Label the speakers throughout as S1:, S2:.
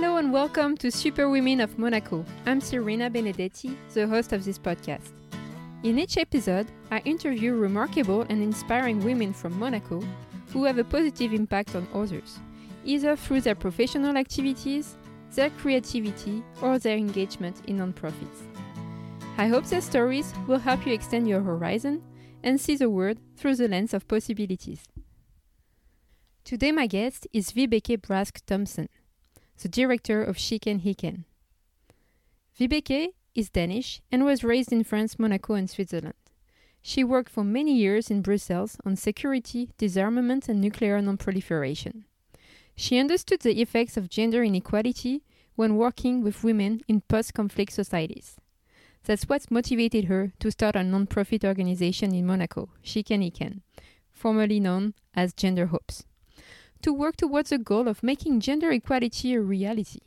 S1: Hello and welcome to Super Women of Monaco. I'm Serena Benedetti, the host of this podcast. In each episode, I interview remarkable and inspiring women from Monaco who have a positive impact on others, either through their professional activities, their creativity, or their engagement in nonprofits. I hope their stories will help you extend your horizon and see the world through the lens of possibilities. Today, my guest is Vibeke Brask Thomsen, the director of SheCanHeCan. Vibeke is Danish and was raised in France, Monaco, and Switzerland. She worked for many years in Brussels on security, disarmament, and nuclear nonproliferation. She understood the effects of gender inequality when working with women in post conflict societies. That's what motivated her to start a non-profit organization in Monaco, SheCanHeCan, formerly known as Gender Hopes, to work towards the goal of making gender equality a reality.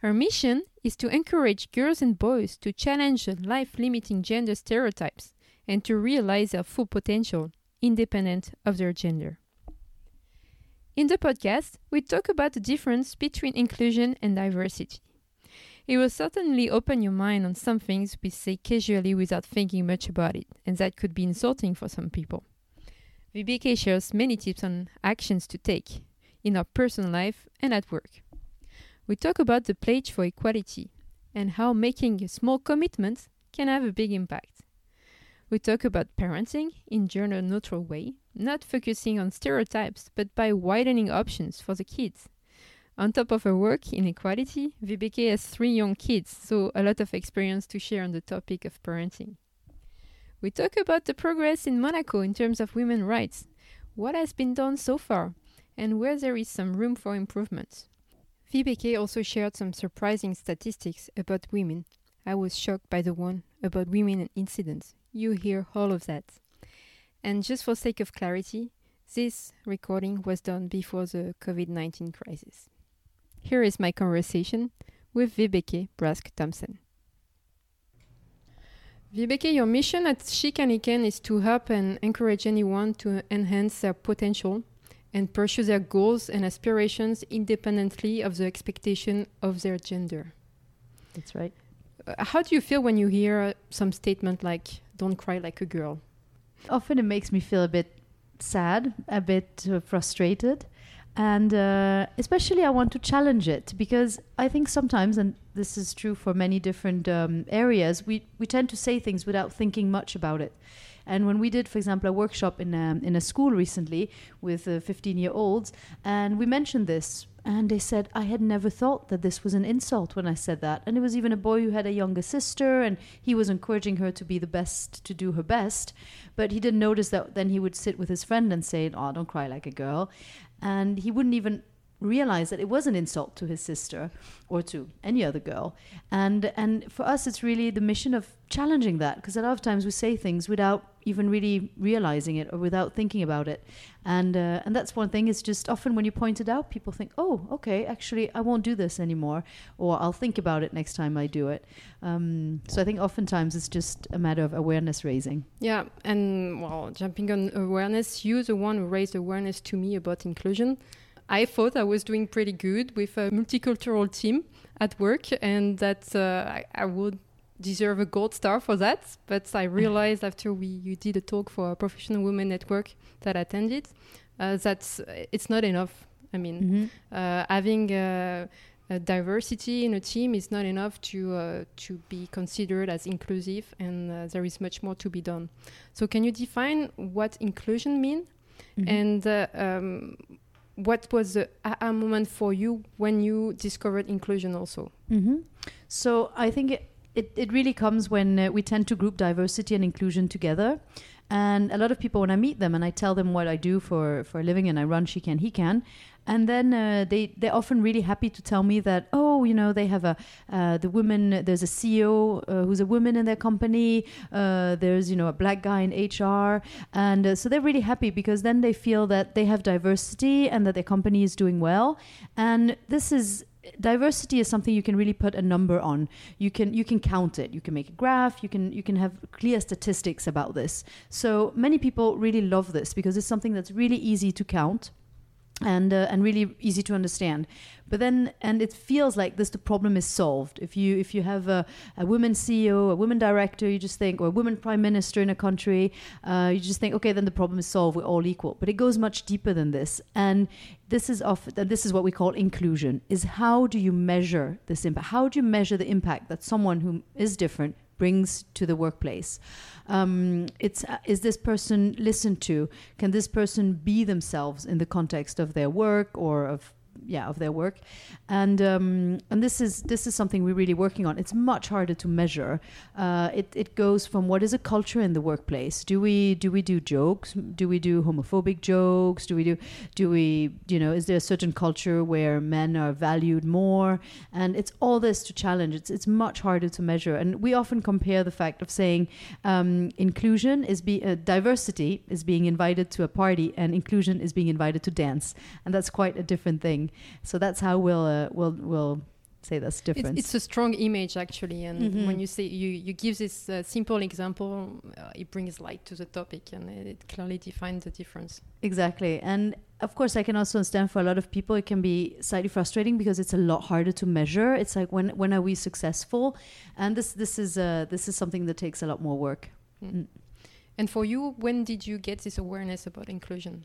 S1: Her mission is to encourage girls and boys to challenge life limiting gender stereotypes and to realize their full potential, independent of their gender. In the podcast, we talk about the difference between inclusion and diversity. It will certainly open your mind on some things we say casually without thinking much about it, and that could be insulting for some people. Vibeke shares many tips on actions to take in our personal life and at work. We talk about the pledge for equality and how making a small commitment can have a big impact. We talk about parenting in gender neutral way, not focusing on stereotypes, but by widening options for the kids. On top of her work in equality, Vibeke has three young kids, so a lot of experience to share on the topic of parenting. We talk about the progress in Monaco in terms of women's rights, what has been done so far, and where there is some room for improvement. Vibeke also shared some surprising statistics about women. I was shocked by the one about women and incidents. You hear all of that. And just for sake of clarity, this recording was done before the COVID 19 crisis. Here is my conversation with Vibeke Brask Thomsen. Vibeke, your mission at SheCanHeCan is to help and encourage anyone to enhance their potential and pursue their goals and aspirations independently of the expectation of their gender.
S2: That's right.
S1: Uh, how do you feel when you hear some statement like, don't cry like a girl?
S2: Often it makes me feel a bit sad, a bit uh, frustrated and uh, especially i want to challenge it because i think sometimes and this is true for many different um, areas we, we tend to say things without thinking much about it. And when we did for example a workshop in a, in a school recently with uh, 15 year olds and we mentioned this and they said i had never thought that this was an insult when i said that. And it was even a boy who had a younger sister and he was encouraging her to be the best to do her best. But he didn't notice that then he would sit with his friend and say oh don't cry like a girl and he wouldn't even realize that it was an insult to his sister or to any other girl. And and for us it's really the mission of challenging that because a lot of times we say things without even really realizing it or without thinking about it. And uh, and that's one thing is just often when you point it out people think oh okay actually I won't do this anymore or I'll think about it next time I do it. Um, so I think oftentimes it's just a matter of awareness raising.
S1: Yeah and well jumping on awareness you the one who raised awareness to me about inclusion I thought I was doing pretty good with a multicultural team at work and that uh, I, I, would deserve a gold star for that. But I realized after we you did a talk for a professional women network that I attended uh, that it's not enough. I mean, mm -hmm. uh, having uh, diversity in a team is not enough to uh, to be considered as inclusive, and uh, there is much more to be done. So, can you define what inclusion mean? Mm -hmm. And um, what was the aha moment for you when you discovered inclusion also?
S2: Mm-hmm. So I think it, it, it really comes when uh, we tend to group diversity and inclusion together. And a lot of people, when I meet them and I tell them what I do for, for a living and I run She Can, He Hiken, and then uh, they they're often really happy to tell me that oh you know they have a uh, the woman there's a CEO uh, who's a woman in their company uh, there's you know a black guy in HR and uh, so they're really happy because then they feel that they have diversity and that their company is doing well. And this is diversity is something you can really put a number on. You can you can count it. You can make a graph. You can you can have clear statistics about this. So many people really love this because it's something that's really easy to count and uh, and really easy to understand. But then and it feels like this the problem is solved. If you if you have a, a woman ceo a woman director you just think or a woman prime minister in a country uh, you just think okay then the problem is solved we're all equal. But it goes much deeper than this. And this is off this is what we call inclusion is how do you measure this impact? How do you measure the impact that someone who is different brings to the workplace. Um, it's uh, is this person listened to? Can this person be themselves in the context of their work or of yeah of their work. And um, and this is this is something we're really working on. It's much harder to measure. Uh, it, it goes from what is a culture in the workplace. Do we do we do jokes? Do we do homophobic jokes? Do we do do we you know is there a certain culture where men are valued more? And it's all this to challenge. It's it's much harder to measure. And we often compare the fact of saying um, inclusion is be uh, diversity is being invited to a party and inclusion is being invited to dance. And that's quite a different thing so that's how we'll uh, we'll we'll say that's different.
S1: It's, it's, a strong image actually, and mm-hmm. when you say you you give this uh, simple example, uh, it brings light to the topic, and it, it, clearly defines the difference.
S2: Exactly, and of course, I can also understand for a lot of people it can be slightly frustrating because it's a lot harder to measure. It's like when when are we successful, and this this is uh, this is something that takes a lot more work. Mm. Mm.
S1: And for you, when did you get this awareness about inclusion?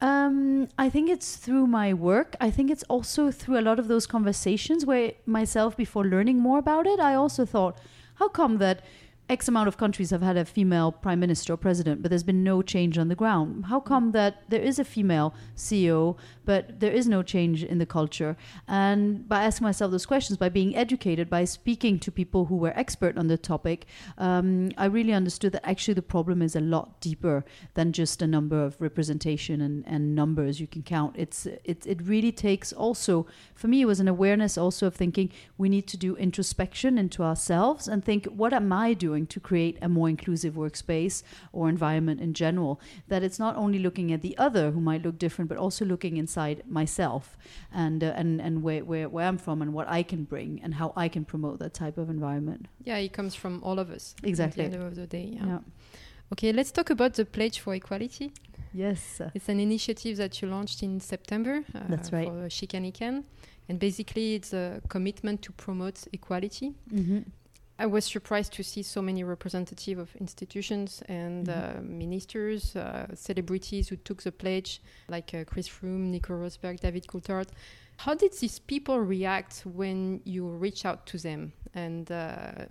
S2: Um, I think it's through my work. I think it's also through a lot of those conversations where myself, before learning more about it, I also thought, how come that X amount of countries have had a female prime minister or president, but there's been no change on the ground. How come that there is a female CEO, but there is no change in the culture? And by asking myself those questions, by being educated, by speaking to people who were expert on the topic, um, I really understood that actually the problem is a lot deeper than just a number of representation and, and numbers you can count. It's it, it really takes also for me it was an awareness also of thinking we need to do introspection into ourselves and think what am I doing doing to create a more inclusive workspace or environment in general. That it's not only looking at the other who might look different, but also looking inside myself and uh, and and where, where where I'm from and what I can bring and how I can promote that type of environment.
S1: Yeah, it comes from all of us.
S2: Exactly.
S1: At the end of the day. Yeah. yeah. Okay, let's talk about the Pledge for Equality.
S2: Yes.
S1: It's an initiative that you launched in September.
S2: Uh, That's right.
S1: For SheCanHeCan. And basically, it's a commitment to promote equality. Mm-hmm. I was surprised to see so many representatives of institutions and mm-hmm. uh, ministers, uh, celebrities who took the pledge, like uh, Chris Froome, Nico Rosberg, David Coulthard. How did these people react when you reach out to them and uh, uh,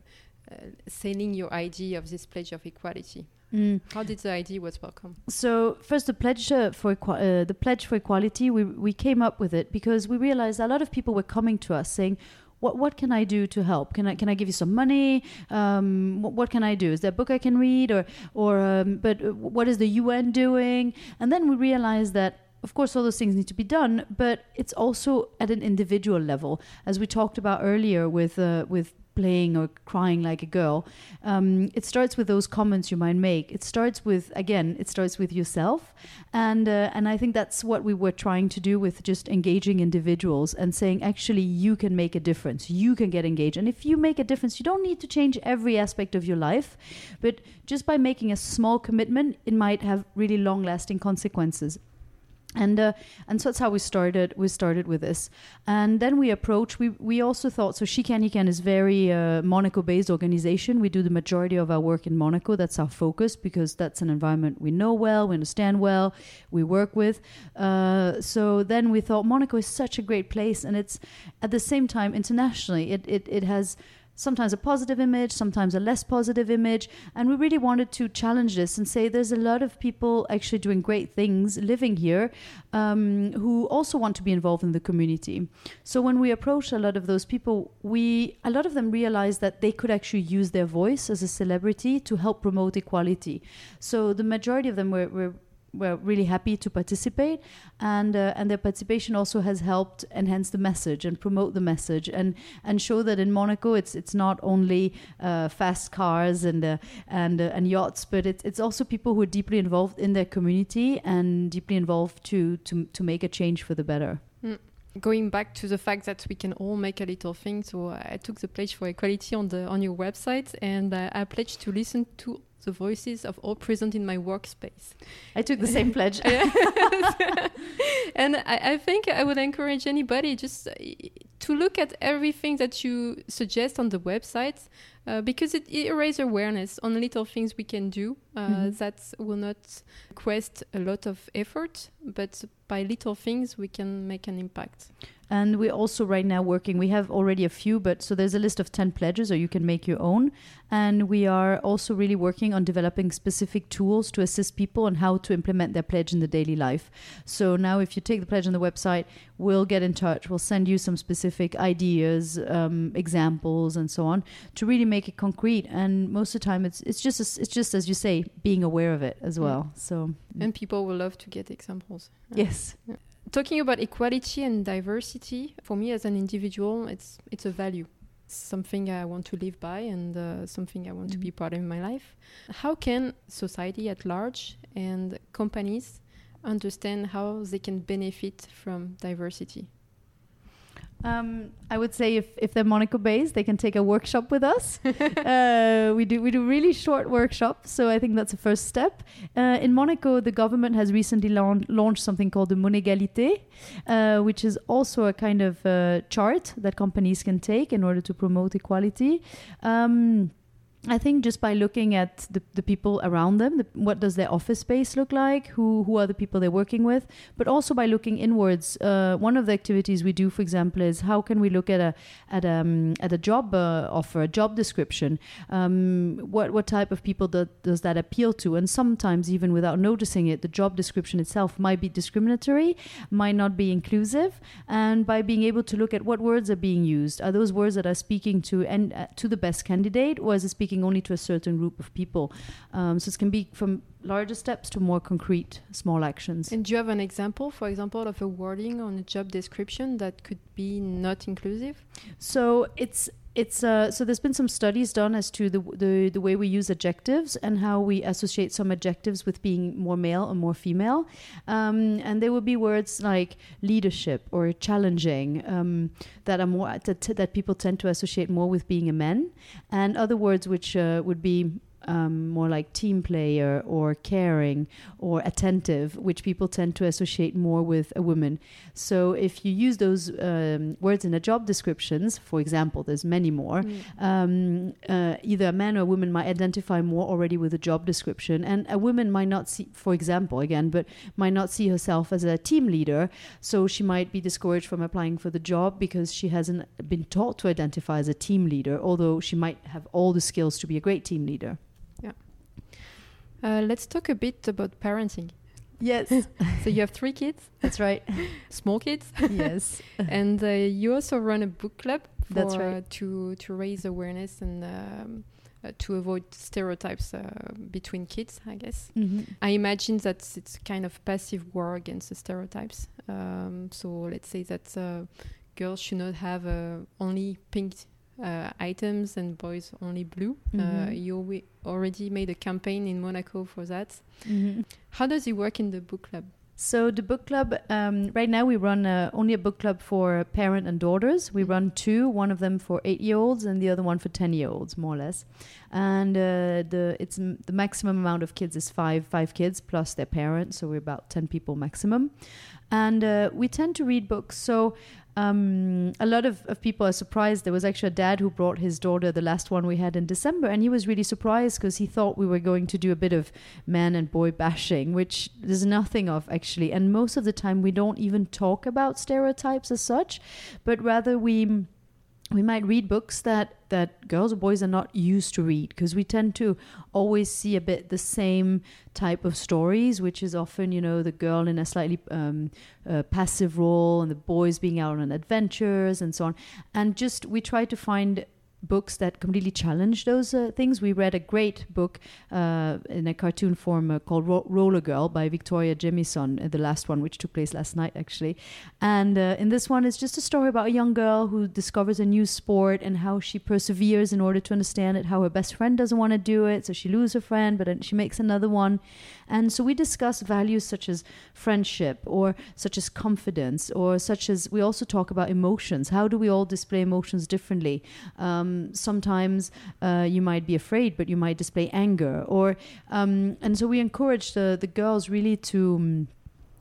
S1: selling your idea of this pledge of equality? Mm. How did the idea was welcome?
S2: So first, the pledge uh, for equi- the pledge for equality, we we came up with it because we realized a lot of people were coming to us saying, what what can I do to help? Can I can I give you some money? Um, what, what, can I do? Is there a book I can read, or or um, but what is the UN doing? And then we realize that of course all those things need to be done but it's also at an individual level as we talked about earlier with uh, with playing or crying like a girl. Um, it starts with those comments you might make. It starts with again, it starts with yourself, and uh, and I think that's what we were trying to do with just engaging individuals and saying actually you can make a difference. You can get engaged, and if you make a difference, you don't need to change every aspect of your life, but just by making a small commitment, it might have really long-lasting consequences and uh, and so that's how we started we started with this. And then we approached we we also thought so SheCanHeCan is very uh, Monaco based organization. We do the majority of our work in Monaco. That's our focus because that's an environment we know well we understand well we work with. Uh, so then we thought Monaco is such a great place and it's at the same time internationally it it, it has sometimes a positive image, sometimes a less positive image. And we really wanted to challenge this and say there's a lot of people actually doing great things living here um, who also want to be involved in the community. So when we approached a lot of those people, we a lot of them realized that they could actually use their voice as a celebrity to help promote equality. So the majority of them were, were were really happy to participate, and uh, and their participation also has helped enhance the message and promote the message and and show that in Monaco it's it's not only uh, fast cars and uh, and uh, and yachts, but it's it's also people who are deeply involved in their community and deeply involved to to to make a change for the better. Mm
S1: going back to the fact that we can all make a little thing so i took the pledge for equality on the on your website and uh, i pledged to listen to the voices of all present in my workspace.
S2: I took the same pledge.
S1: and I, I, think I would encourage anybody just uh, to look at everything that you suggest on the website uh, because it, it raises awareness on little things we can do uh, mm-hmm. that will not request a lot of effort, but by little things we can make an impact.
S2: And we're also right now working, we have already a few, but so there's a list of 10 pledges, or you can make your own. And we are also really working on developing specific tools to assist people on how to implement their pledge in the daily life. So now, if you take the pledge on the website, we'll get in touch, we'll send you some specific ideas, um, examples, and so on to really make it concrete. And most of the time, it's, it's, just, as, it's just as you say, being aware of it as mm. well. So,
S1: and people will love to get examples.
S2: Yes. Yeah
S1: talking about equality and diversity, for me as an individual, it's it's a value, something I want to live by, and uh, something I want mm-hmm. to be mm-hmm. part of in my life. How can society at large and companies understand how they can benefit from diversity?
S2: Um, I would say if, if they're Monaco based, they can take a workshop with us. uh, we do we do really short workshops, so I think that's the first step. Uh, in Monaco, the government has recently laun- launched something called the Monégalité, uh, which is also a kind of uh, chart that companies can take in order to promote equality. Um, I think just by looking at the, the people around them, the, what does their office space look like? Who who are the people they're working with? But also by looking inwards. Uh, one of the activities we do, for example, is how can we look at a at um, at a job uh, offer, a job description? Um, what what type of people do, does that appeal to? And sometimes even without noticing it, the job description itself might be discriminatory, might not be inclusive. And by being able to look at what words are being used, are those words that are speaking to and uh, to the best candidate, or is it speaking speaking only to a certain group of people. Um, so it can be from larger steps to more concrete small actions.
S1: And do you have an example, for example, of a wording on a job description that could be not inclusive?
S2: So it's it's uh, so there's been some studies done as to the, the the way we use adjectives and how we associate some adjectives with being more male or more female, um, and there would be words like leadership or challenging um, that are more that, that people tend to associate more with being a man, and other words which uh, would be um, more like team player or caring or attentive, which people tend to associate more with a woman. So if you use those um, words in a job descriptions, for example, there's many more, mm. um, uh, either a man or a woman might identify more already with a job description. And a woman might not see, for example, again, but might not see herself as a team leader. So she might be discouraged from applying for the job because she hasn't been taught to identify as a team leader, although she might have all the skills to be a great team leader.
S1: Uh, let's talk a bit about parenting.
S2: Yes.
S1: so you have three kids.
S2: That's right.
S1: Small kids.
S2: yes.
S1: and uh, you also run a book club. For,
S2: That's right.
S1: Uh, to to raise awareness and. Um, uh, to avoid stereotypes uh, between kids, I guess. Mm-hmm. I imagine that it's kind of passive war against the stereotypes. Um, so let's say that uh, girls should not have only pink uh, items and boys only blue. Uh, mm-hmm. Uh, you already made a campaign in Monaco for that. Mm-hmm. How does it work in the book club?
S2: So the book club um, right now we run uh, only a book club for parent and daughters. We mm-hmm. run two, one of them for eight-year-olds and the other one for ten-year-olds, more or less. And uh, the it's m- the maximum amount of kids is five five kids plus their parents, so we're about ten people maximum. And uh, we tend to read books. So um, a lot of, of people are surprised. There was actually a dad who brought his daughter, the last one we had in December, and he was really surprised because he thought we were going to do a bit of man and boy bashing, which there's nothing of actually. And most of the time, we don't even talk about stereotypes as such, but rather we we might read books that that girls or boys are not used to read because we tend to always see a bit the same type of stories which is often you know the girl in a slightly um, uh, passive role and the boys being out on adventures and so on. And just we try to find books that completely challenge those uh, things. We read a great book uh, in a cartoon form uh, called Ro- Roller Girl by Victoria Jamieson, uh, the last one, which took place last night actually. And uh, in this one, it's just a story about a young girl who discovers a new sport and how she perseveres in order to understand it. How her best friend doesn't want to do it, so she loses her friend, but then she makes another one. And so we discuss values such as friendship or such as confidence or such as we also talk about emotions. How do we all display emotions differently? Um, sometimes uh, you might be afraid, but you might display anger, or um, and so we encourage the the girls really to. Um,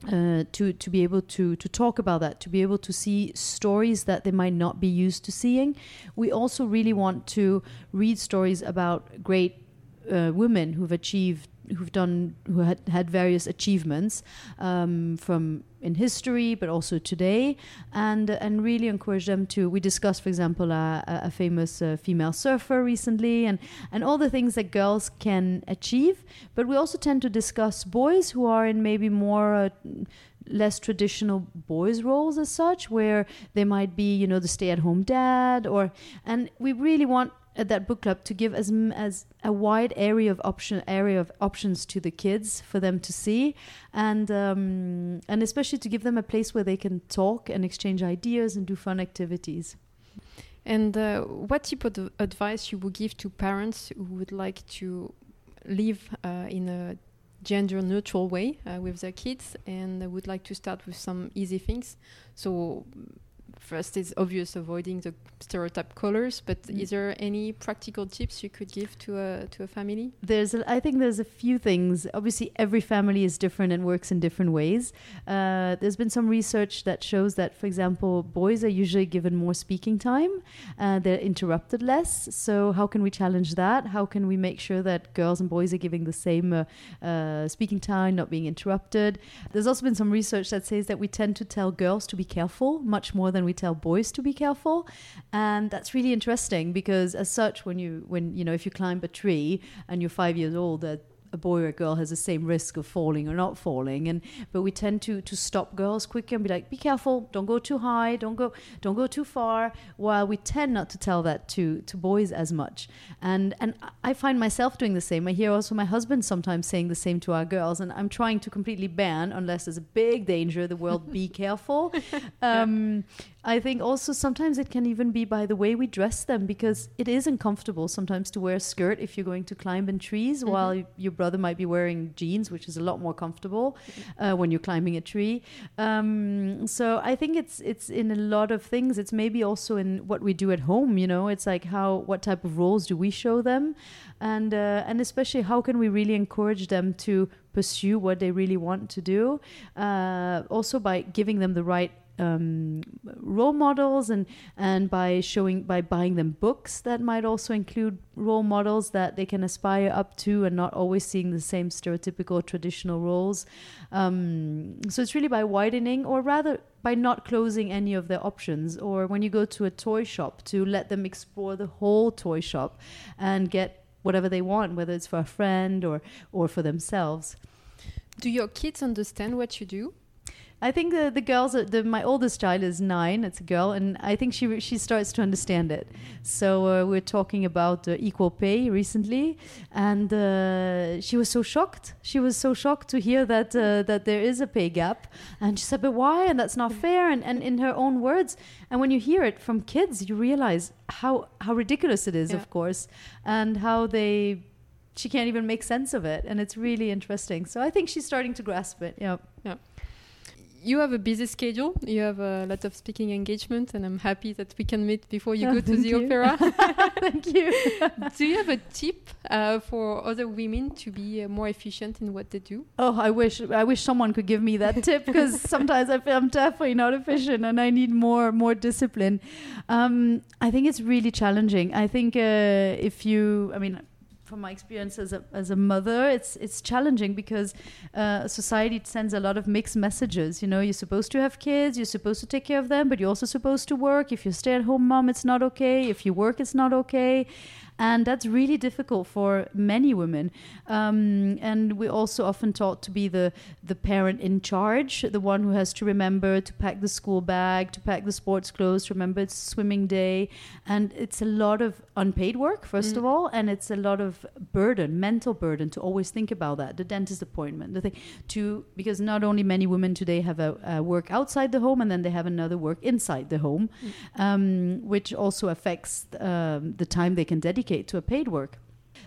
S2: uh, to to be able to to talk about that, to be able to see stories that they might not be used to seeing. We also really want to read stories about great uh, women who've achieved who've done who had had various achievements um, from in history but also today. And and really encourage them to we discussed for example a, a famous uh, female surfer recently and and all the things that girls can achieve. But we also tend to discuss boys who are in maybe more uh, less traditional boys roles as such where they might be you know the stay at home dad or and we really want at that book club to give as as a wide area of option area of options to the kids for them to see. And um, and especially to give them a place where they can talk and exchange ideas and do fun activities.
S1: And uh, what type of advice you would give to parents who would like to live uh, in a gender neutral way uh, with their kids and would like to start with some easy things? So first it's obvious avoiding the stereotype colors but mm. is there any practical tips you could give to a to a family?
S2: There's a, I think there's a few things. Obviously every family is different and works in different ways. Uh, there's been some research that shows that for example boys are usually given more speaking time uh, they're interrupted less. So how can we challenge that? How can we make sure that girls and boys are giving the same uh, uh speaking time not being interrupted? There's also been some research that says that we tend to tell girls to be careful much more than we we tell boys to be careful. And that's really interesting because as such when you when you know if you climb a tree and you're five years old that a boy or a girl has the same risk of falling or not falling. And but we tend to to stop girls quicker and be like be careful. Don't go too high. Don't go don't go too far. While we tend not to tell that to to boys as much. And and I find myself doing the same. I hear also my husband sometimes saying the same to our girls and I'm trying to completely ban unless there's a big danger the world be careful. Um, I think also sometimes it can even be by the way we dress them because it is uncomfortable sometimes to wear a skirt if you're going to climb in trees mm -hmm. while your brother might be wearing jeans, which is a lot more comfortable mm-hmm. uh, when you're climbing a tree. Um, so I think it's it's in a lot of things. It's maybe also in what we do at home. You know, it's like how what type of roles do we show them, and uh, and especially how can we really encourage them to pursue what they really want to do. Uh, also by giving them the right um, role models and and by showing by buying them books that might also include role models that they can aspire up to and not always seeing the same stereotypical traditional roles. Um, so it's really by widening or rather by not closing any of their options or when you go to a toy shop to let them explore the whole toy shop and get whatever they want whether it's for a friend or or for themselves.
S1: Do your kids understand what you do
S2: I think the the girls, the, my oldest child is nine. It's a girl, and I think she she starts to understand it. So uh, we're talking about uh, equal pay recently, and uh, she was so shocked. She was so shocked to hear that uh, that there is a pay gap, and she said, "But why? And that's not fair." And and in her own words, and when you hear it from kids, you realize how how ridiculous it is, yeah. of course, and how they she can't even make sense of it and it's really interesting so i think she's starting to grasp it yeah
S1: yeah you have a busy schedule. You have a lot of speaking engagement, and I'm happy that we can meet before you oh, go to the you. opera.
S2: thank you.
S1: do you have a tip uh, for other women to be uh, more efficient in what they do?
S2: Oh, I wish I wish someone could give me that tip because sometimes I feel I'm definitely not efficient, and I need more more discipline. Um, I think it's really challenging. I think uh, if you, I mean from my experience as a, as a mother, it's it's challenging because uh, society sends a lot of mixed messages. You know, you're supposed to have kids, you're supposed to take care of them, but you're also supposed to work. If you're stay-at-home mom, it's not okay. If you work, it's not okay and that's really difficult for many women. Um, and we're also often taught to be the the parent in charge, the one who has to remember to pack the school bag, to pack the sports clothes, remember it's swimming day, and it's a lot of unpaid work first mm. of all, and it's a lot of burden, mental burden to always think about that, the dentist appointment, the thing to because not only many women today have a, a work outside the home and then they have another work inside the home, mm. um, which also affects um, the time they can dedicate dedicate to a paid work.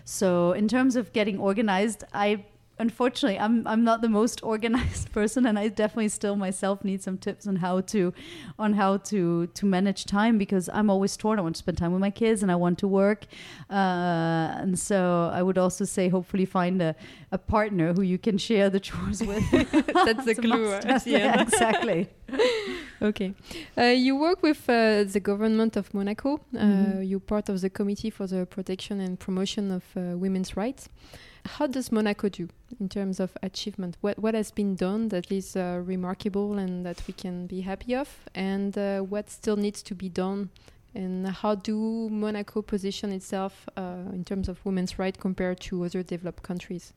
S2: So in terms of getting organized, I unfortunately i'm i'm not the most organized person and i definitely still myself need some tips on how to on how to to manage time because i'm always torn. I want to spend time with my kids and i want to work. Uh, and so i would also say hopefully find a, a partner who you can share the chores with.
S1: That's the clue
S2: yeah, exactly.
S1: Okay. Uh, you work with uh, the government of monaco.
S2: Mhm.
S1: you're part of the committee for the protection and promotion of uh, women's rights how does Monaco do in terms of achievement? What what has been done that is uh, remarkable and that we can be happy of, and uh, what still needs to be done? And how do Monaco position itself uh, in terms of women's rights compared to other developed countries?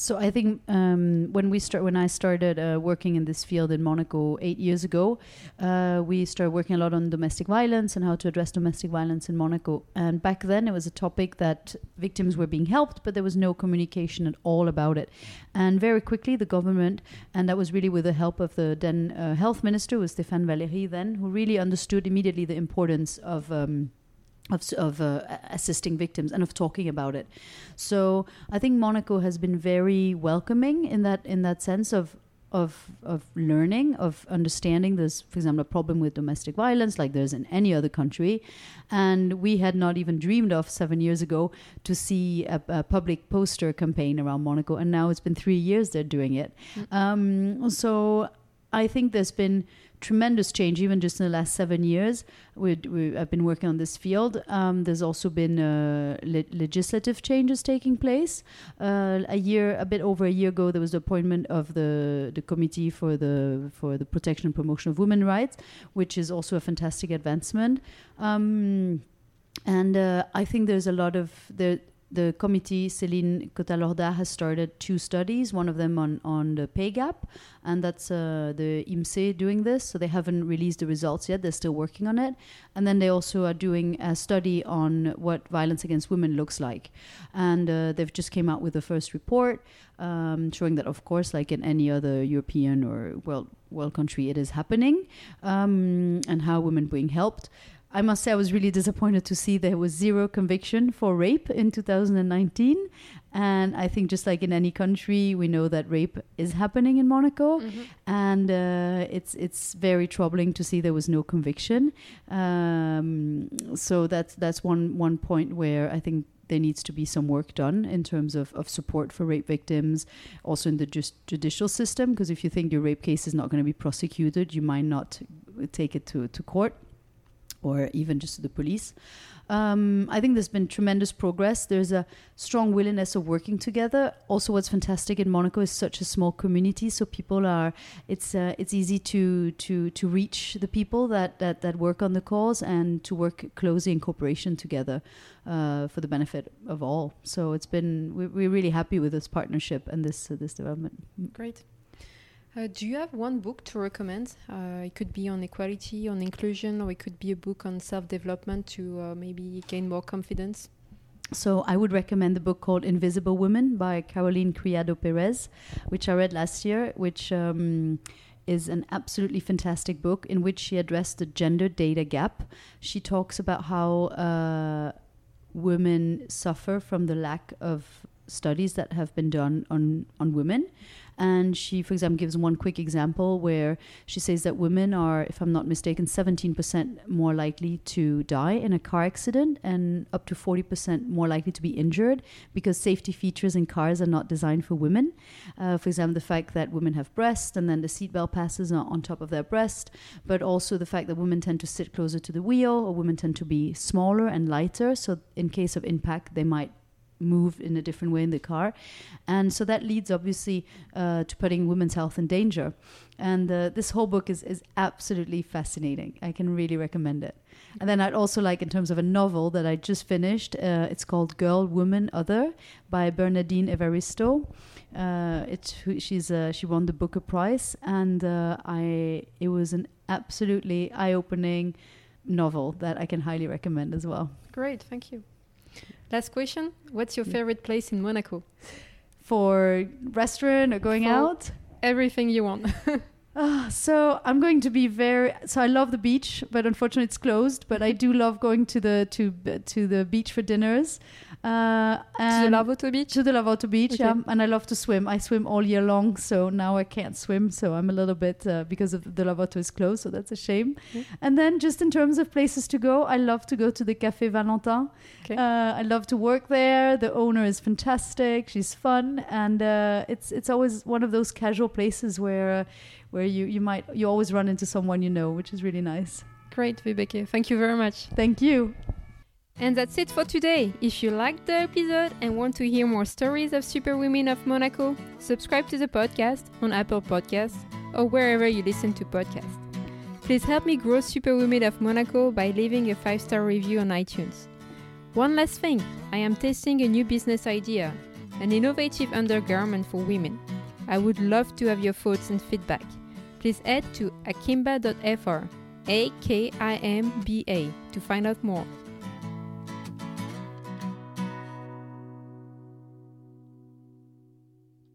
S2: So I think um, when we start, when I started uh, working in this field in Monaco eight years ago, uh, we started working a lot on domestic violence and how to address domestic violence in Monaco. And back then, it was a topic that victims were being helped, but there was no communication at all about it. And very quickly, the government, and that was really with the help of the then uh, health minister, was Stéphane Valeri, then who really understood immediately the importance of. Um, of, of uh, assisting victims and of talking about it. So I think Monaco has been very welcoming in that in that sense of of of learning of understanding there's for example a problem with domestic violence like there's in any other country. And we had not even dreamed of seven years ago to see a, a public poster campaign around monaco and now it's been three years they're doing it. Um, so i think there's been tremendous change even just in the last seven years we, we, I've been working on this field. Um, there's also been uh, le- legislative changes taking place. Uh, a year, a bit over a year ago, there was the appointment of the the committee for the for the protection and promotion of women rights, which is also a fantastic advancement. Um, and uh, I think there's a lot of the the committee, Céline Cottalorda, has started two studies, one of them on, on the pay gap, and that's uh, the IMSE doing this. So they haven't released the results yet, they're still working on it. And then they also are doing a study on what violence against women looks like. And uh, they've just came out with the first report um, showing that, of course, like in any other European or world, world country, it is happening um, and how women being helped. I must say, I was really disappointed to see there was zero conviction for rape in 2019. And I think, just like in any country, we know that rape is happening in Monaco,
S1: Mm-hmm.
S2: and uh, it's it's very troubling to see there was no conviction. Um, so that's that's one one point where I think there needs to be some work done in terms of, of support for rape victims, also in the just judicial system. Because if you think your rape case is not going to be prosecuted, you might not take it to, to court or even just to the police. Um, I think there's been tremendous progress. There's a strong willingness of working together. Also, what's fantastic in Monaco is such a small community, so people are. It's uh, it's easy to to to reach the people that that that work on the cause and to work closely in cooperation together uh, for the benefit of all. So it's been we're, we're really happy with this partnership and this uh, this development.
S1: Great. Uh, do you have one book to recommend? Uh, it could be on equality, on inclusion, or it could be a book on self development to uh, maybe gain more confidence.
S2: So I would recommend the book called Invisible Women by Caroline Criado Perez, which I read last year, which um, is an absolutely fantastic book in which she addressed the gender data gap. She talks about how uh, women suffer from the lack of studies that have been done on, on women. And she, for example, gives one quick example where she says that women are, if I'm not mistaken, 17% more likely to die in a car accident and up to 40% more likely to be injured because safety features in cars are not designed for women. Uh, for example, the fact that women have breasts and then the seatbelt passes on, on top of their breast, but also the fact that women tend to sit closer to the wheel or women tend to be smaller and lighter. So, in case of impact, they might move in a different way in the car. And so that leads obviously uh, to putting women's health in danger. And uh, this whole book is, is absolutely fascinating. I can really recommend it. And then I'd also like, in terms of a novel that I just finished, uh, it's called Girl, Woman, Other by Bernardine Evaristo. Uh, it's she's uh, she won the Booker Prize, and uh, I it was an absolutely eye-opening novel that I can highly recommend as well.
S1: Great, thank you. Last question What's your mm. favorite place in Monaco?
S2: For restaurant or going
S1: For-
S2: out,
S1: Everything you want.
S2: Ah, so I'm going to be very. So I love the beach, but unfortunately it's closed. But I do love going to the to to the beach for dinners. Uh,
S1: To the Larvotto Beach?
S2: to the Larvotto Beach,
S1: Okay.
S2: yeah. And I love to swim. I swim all year long, so now I can't swim. So I'm a little bit uh, because of the Larvotto is closed, so that's a shame.
S1: Yeah.
S2: And then just in terms of places to go, I love to go to the Café Valentin.
S1: Okay.
S2: Uh, I love to work there. The owner is fantastic. She's fun, and uh, it's it's always one of those casual places where uh, where you you might you always run into someone you know, which is really nice.
S1: Great, Vibeke. Thank you very much.
S2: Thank you.
S1: And that's it for today. If you liked the episode and want to hear more stories of super women of Monaco, subscribe to the podcast on Apple Podcasts or wherever you listen to podcasts. Please help me grow Super Women of Monaco by leaving a 5-star review on iTunes. One last thing, I am testing a new business idea, an innovative undergarment for women. I would love to have your thoughts and feedback. Please head to akimba.fr, A K I M B A, to find out more.